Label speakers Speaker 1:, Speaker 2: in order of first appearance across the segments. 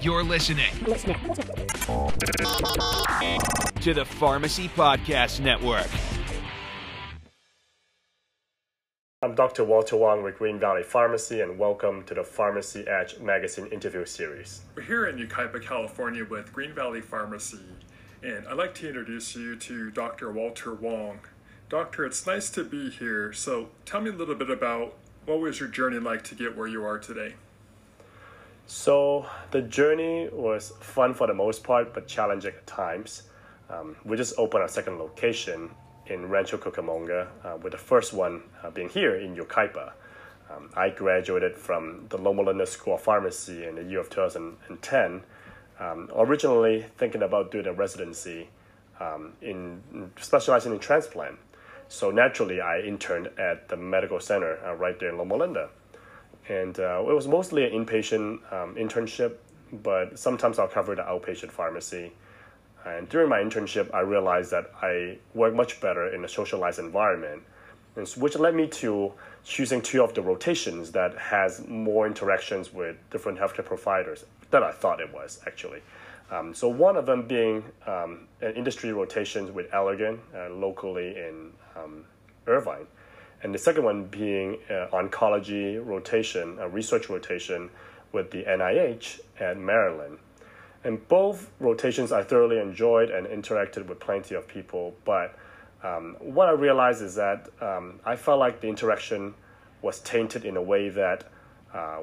Speaker 1: You're listening to the Pharmacy Podcast Network.
Speaker 2: I'm Dr. Walter Wong with Green Valley Pharmacy, and welcome to the Pharmacy Edge magazine interview series.
Speaker 3: We're here in Yucaipa, California with Green Valley Pharmacy, and I'd like to introduce you to Dr. Walter Wong. Doctor, it's nice to be here. So tell me a little bit about what was your journey like to get where you are today?
Speaker 2: So the journey was fun for the most part, but challenging at times. Um, we just opened our second location in Rancho Cucamonga, uh, with the first one uh, being here in Yucaipa. Um, I graduated from the Loma Linda School of Pharmacy in the year of 2010, um, originally thinking about doing a residency um, in specializing in transplant. So naturally, I interned at the medical center uh, right there in Loma Linda and uh, it was mostly an inpatient um, internship, but sometimes I'll cover the outpatient pharmacy. And during my internship, I realized that I work much better in a socialized environment, which led me to choosing two of the rotations that has more interactions with different healthcare providers than I thought it was actually. Um, so one of them being um, an industry rotation with Allergan uh, locally in um, Irvine and the second one being uh, oncology rotation, a research rotation with the NIH at Maryland. And both rotations I thoroughly enjoyed and interacted with plenty of people. But um, what I realized is that um, I felt like the interaction was tainted in a way that uh,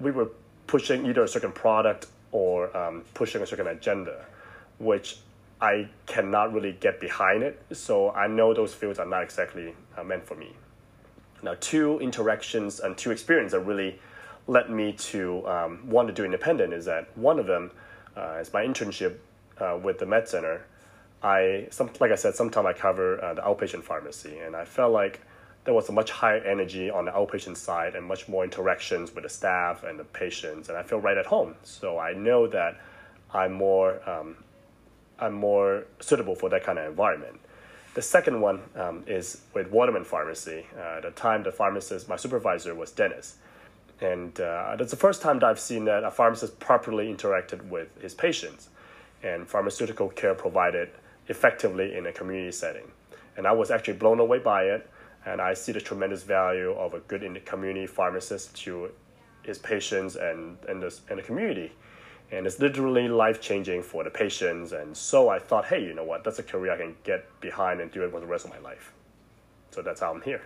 Speaker 2: we were pushing either a certain product or um, pushing a certain agenda, which I cannot really get behind it. So I know those fields are not exactly uh, meant for me. Now, two interactions and two experiences that really led me to um, want to do independent is that one of them uh, is my internship uh, with the Med Center. I, some, like I said, sometime I cover uh, the outpatient pharmacy, and I felt like there was a much higher energy on the outpatient side and much more interactions with the staff and the patients, and I feel right at home. So I know that I'm more, um, I'm more suitable for that kind of environment. The second one um, is with Waterman Pharmacy. Uh, at the time, the pharmacist, my supervisor, was Dennis. And uh, that's the first time that I've seen that a pharmacist properly interacted with his patients and pharmaceutical care provided effectively in a community setting. And I was actually blown away by it. And I see the tremendous value of a good community pharmacist to his patients and, and, the, and the community and it's literally life changing for the patients. And so I thought, hey, you know what? That's a career I can get behind and do it for the rest of my life. So that's how I'm here.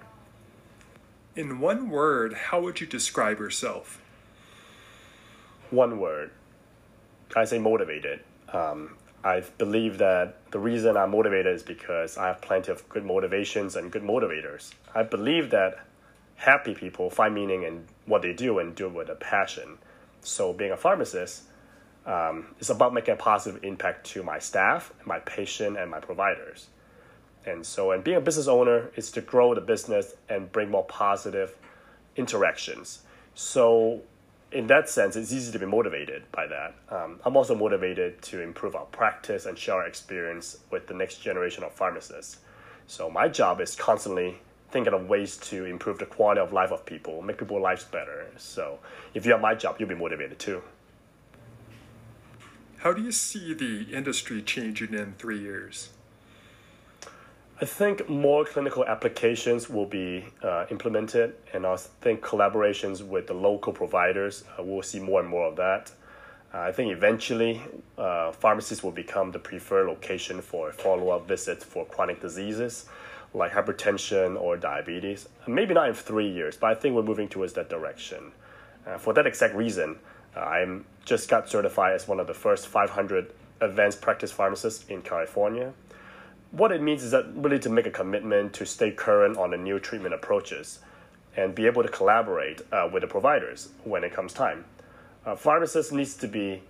Speaker 3: In one word, how would you describe yourself?
Speaker 2: One word. I say motivated. Um, I believe that the reason I'm motivated is because I have plenty of good motivations and good motivators. I believe that happy people find meaning in what they do and do it with a passion. So, being a pharmacist, um, it's about making a positive impact to my staff, my patient, and my providers. And so, and being a business owner is to grow the business and bring more positive interactions. So, in that sense, it's easy to be motivated by that. Um, I'm also motivated to improve our practice and share our experience with the next generation of pharmacists. So, my job is constantly thinking of ways to improve the quality of life of people, make people's lives better. So, if you have my job, you'll be motivated too.
Speaker 3: How do you see the industry changing in three years?
Speaker 2: I think more clinical applications will be uh, implemented, and I think collaborations with the local providers uh, will see more and more of that. Uh, I think eventually uh, pharmacies will become the preferred location for follow up visits for chronic diseases like hypertension or diabetes. Maybe not in three years, but I think we're moving towards that direction. Uh, for that exact reason, I'm just got certified as one of the first 500 advanced practice pharmacists in California. What it means is that really to make a commitment to stay current on the new treatment approaches and be able to collaborate uh, with the providers when it comes time. Uh, pharmacists needs to be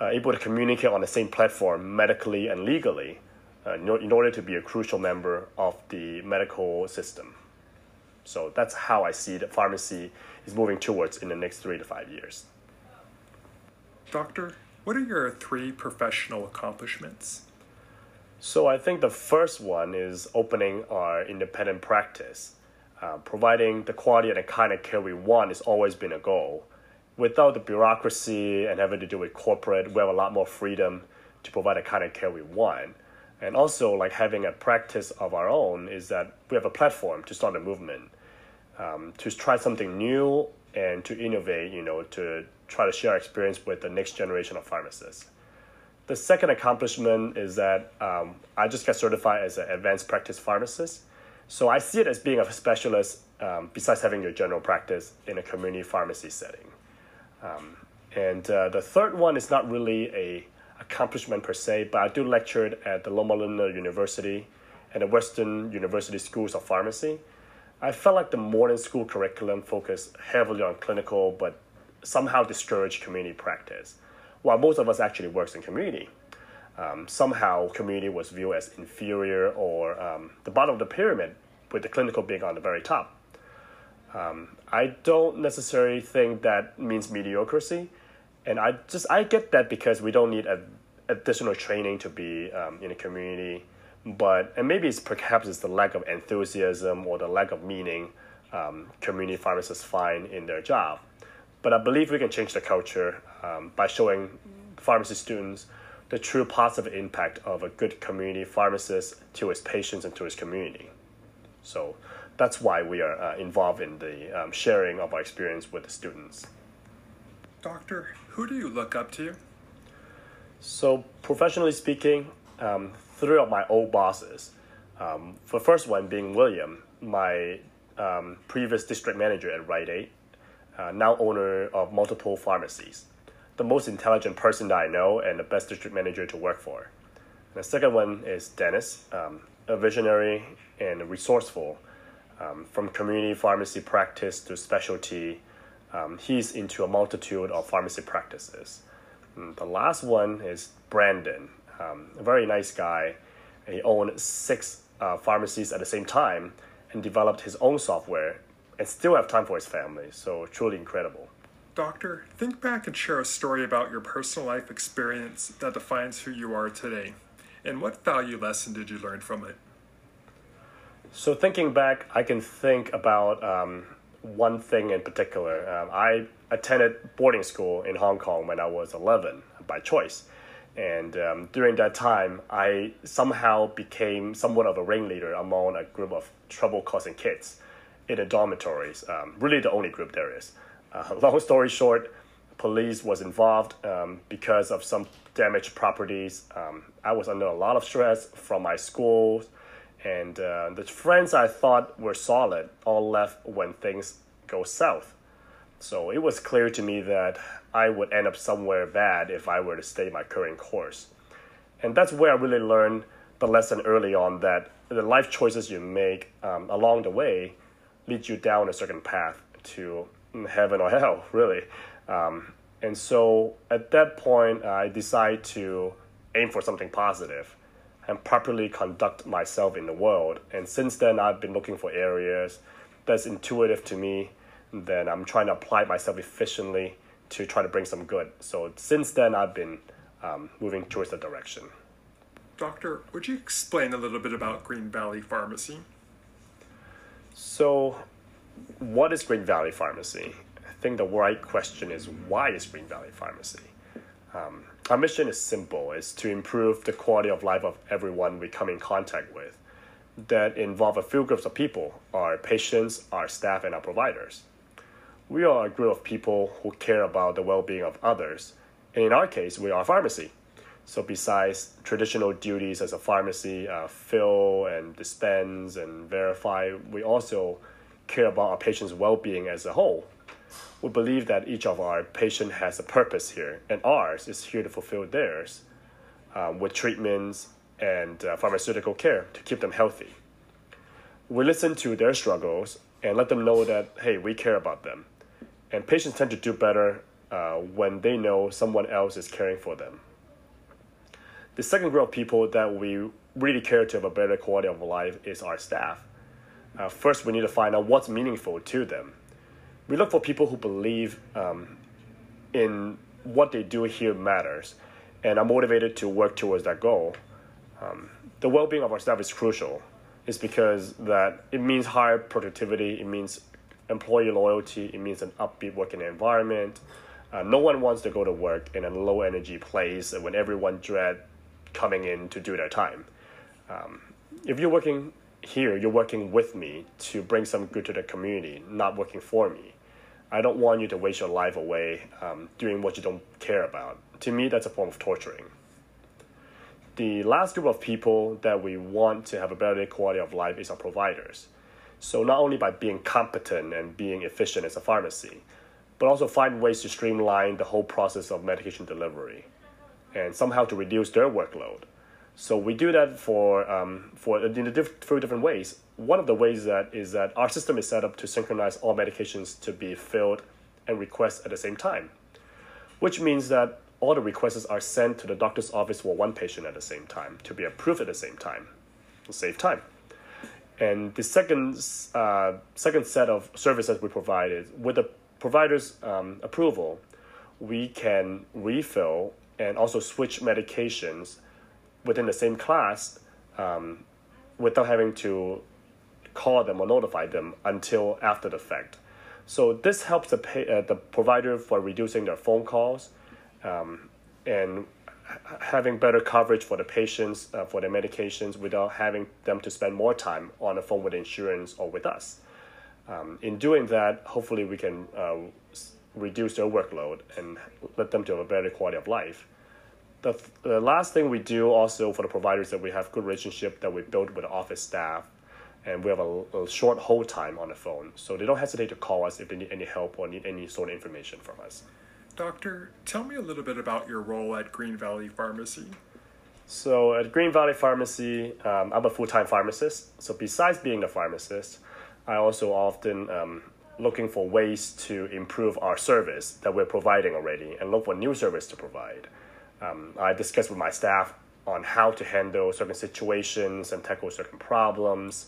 Speaker 2: uh, able to communicate on the same platform medically and legally uh, in order to be a crucial member of the medical system. So that's how I see that pharmacy is moving towards in the next three to five years.
Speaker 3: Doctor, what are your three professional accomplishments?
Speaker 2: So, I think the first one is opening our independent practice. Uh, providing the quality and the kind of care we want has always been a goal. without the bureaucracy and having to do with corporate, we have a lot more freedom to provide the kind of care we want. And also, like having a practice of our own is that we have a platform to start a movement, um, to try something new and to innovate, you know, to try to share our experience with the next generation of pharmacists. The second accomplishment is that um, I just got certified as an advanced practice pharmacist. So I see it as being a specialist um, besides having your general practice in a community pharmacy setting. Um, and uh, the third one is not really a accomplishment per se, but I do lecture at the Loma Linda University and the Western University Schools of Pharmacy. I felt like the modern school curriculum focused heavily on clinical, but somehow discourage community practice, while most of us actually works in community. Um, somehow, community was viewed as inferior or um, the bottom of the pyramid, with the clinical being on the very top. Um, I don't necessarily think that means mediocrity, and I just I get that because we don't need a, additional training to be um, in a community, but and maybe it's perhaps it's the lack of enthusiasm or the lack of meaning um, community pharmacists find in their job. But I believe we can change the culture um, by showing pharmacy students the true positive impact of a good community pharmacist to his patients and to his community. So that's why we are uh, involved in the um, sharing of our experience with the students.
Speaker 3: Doctor, who do you look up to?
Speaker 2: So, professionally speaking, um, three of my old bosses. Um, the first one being William, my um, previous district manager at Rite Aid, uh, now owner of multiple pharmacies. The most intelligent person that I know and the best district manager to work for. And the second one is Dennis, um, a visionary and resourceful. Um, from community pharmacy practice to specialty, um, he's into a multitude of pharmacy practices. And mm, the last one is Brandon, um, a very nice guy. He owned six uh, pharmacies at the same time and developed his own software and still have time for his family. So truly incredible.
Speaker 3: Doctor, think back and share a story about your personal life experience that defines who you are today. And what value lesson did you learn from it?
Speaker 2: So thinking back, I can think about um, one thing in particular. Um, I attended boarding school in Hong Kong when I was 11 by choice. And um, during that time, I somehow became somewhat of a ringleader among a group of trouble causing kids in the dormitories, um, really the only group there is. Uh, long story short, police was involved um, because of some damaged properties. Um, I was under a lot of stress from my school and uh, the friends I thought were solid all left when things go south. So it was clear to me that I would end up somewhere bad if I were to stay my current course. And that's where I really learned the lesson early on that the life choices you make um, along the way lead you down a certain path to heaven or hell, really. Um, and so at that point, I decided to aim for something positive and properly conduct myself in the world. And since then, I've been looking for areas that's intuitive to me. Then I'm trying to apply myself efficiently to try to bring some good. So since then, I've been um, moving towards that direction.
Speaker 3: Doctor, would you explain a little bit about Green Valley Pharmacy?
Speaker 2: So, what is Green Valley Pharmacy? I think the right question is why is Green Valley Pharmacy? Um, our mission is simple: it's to improve the quality of life of everyone we come in contact with. That involve a few groups of people: our patients, our staff, and our providers. We are a group of people who care about the well-being of others, and in our case, we are a pharmacy. So besides traditional duties as a pharmacy, uh, fill and dispense and verify, we also care about our patients' well-being as a whole we believe that each of our patient has a purpose here, and ours is here to fulfill theirs um, with treatments and uh, pharmaceutical care to keep them healthy. We listen to their struggles and let them know that, hey, we care about them. And patients tend to do better uh, when they know someone else is caring for them. The second group of people that we really care to have a better quality of life is our staff. Uh, first, we need to find out what's meaningful to them we look for people who believe um, in what they do here matters and are motivated to work towards that goal. Um, the well-being of our staff is crucial. It's because that it means higher productivity, it means employee loyalty, it means an upbeat working environment, Uh, no one wants to go to work in a low energy place when everyone dread coming in to do their time. Um, if you're working here, you're working with me to bring some good to the community, not working for me. I don't want you to waste your life away um, doing what you don't care about. To me, that's a form of torturing. The last group of people that we want to have a better quality of life is our providers. So, not only by being competent and being efficient as a pharmacy, but also find ways to streamline the whole process of medication delivery and somehow to reduce their workload. So we do that for um, for in a diff- through different ways. One of the ways that is that our system is set up to synchronize all medications to be filled and requests at the same time, which means that all the requests are sent to the doctor's office for one patient at the same time to be approved at the same time, to save time. And the second uh, second set of services we provide is with the provider's um, approval, we can refill and also switch medications within the same class um, without having to call them or notify them until after the fact. So this helps the pay, uh, the provider for reducing their phone calls um, and having better coverage for the patients uh, for their medications without having them to spend more time on the phone with insurance or with us. Um, in doing that, hopefully we can uh, reduce their workload and let them to have a better quality of life. The, the last thing we do also for the providers that we have good relationship that we build with office staff and we have a, a, short hold time on the phone. So they don't hesitate to call us if they need any help or need any sort of information from us.
Speaker 3: Doctor tell me a little bit about your role at green valley pharmacy.
Speaker 2: So at green valley pharmacy um, i'm a full-time pharmacist. So besides being a pharmacist i also often um, looking for ways to improve our service that we're providing already and look for new service to provide um, I discuss with my staff on how to handle certain situations and tackle certain problems,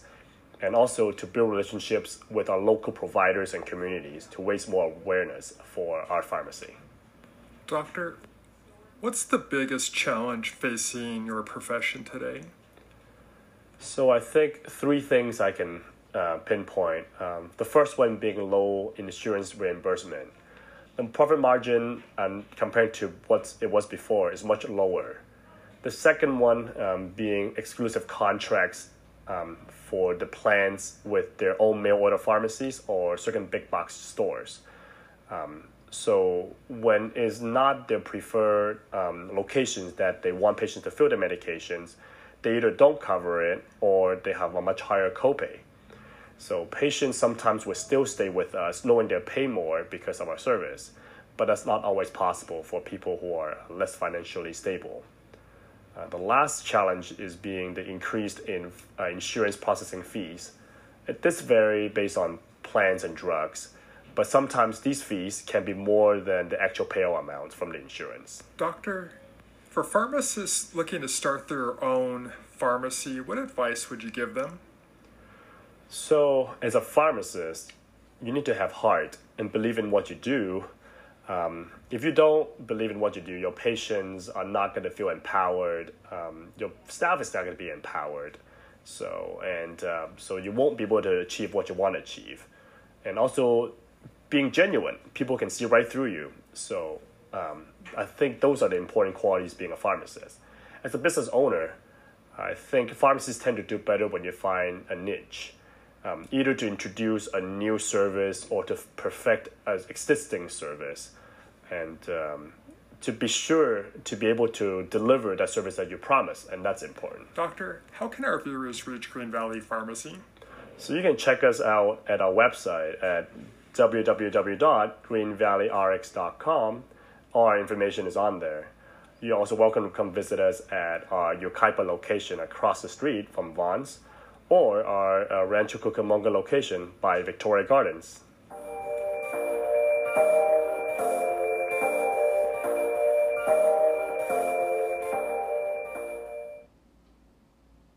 Speaker 2: and also to build relationships with our local providers and communities to raise more awareness for our pharmacy.
Speaker 3: Doctor, what's the biggest challenge facing your profession today?
Speaker 2: So I think three things I can uh, pinpoint. Um, the first one being low insurance reimbursement the profit margin um, compared to what it was before is much lower. The second one um, being exclusive contracts um, for the plans with their own mail order pharmacies or certain big box stores. Um, so when it's not their preferred um, locations that they want patients to fill their medications, they either don't cover it or they have a much higher copay. So patients sometimes will still stay with us knowing they'll pay more because of our service, but that's not always possible for people who are less financially stable. Uh, the last challenge is being the increase in uh, insurance processing fees. This vary based on plans and drugs, but sometimes these fees can be more than the actual payout amount from the insurance.
Speaker 3: Doctor, for pharmacists looking to start their own pharmacy, what advice would you give them?
Speaker 2: So, as a pharmacist, you need to have heart and believe in what you do. Um, if you don't believe in what you do, your patients are not going to feel empowered. Um, your staff is not going to be empowered. So, and uh, so you won't be able to achieve what you want to achieve. And also, being genuine, people can see right through you. So, um, I think those are the important qualities being a pharmacist. As a business owner, I think pharmacists tend to do better when you find a niche um, either to introduce a new service or to perfect an existing service, and um, to be sure to be able to deliver that service that you promise, and that's important.
Speaker 3: Doctor, how can our viewers reach Green Valley Pharmacy?
Speaker 2: So you can check us out at our website at www.greenvalleyrx.com. Our information is on there. You're also welcome to come visit us at our Yucaipa location across the street from Vons or our uh, Rancho Cucamonga location by Victoria Gardens.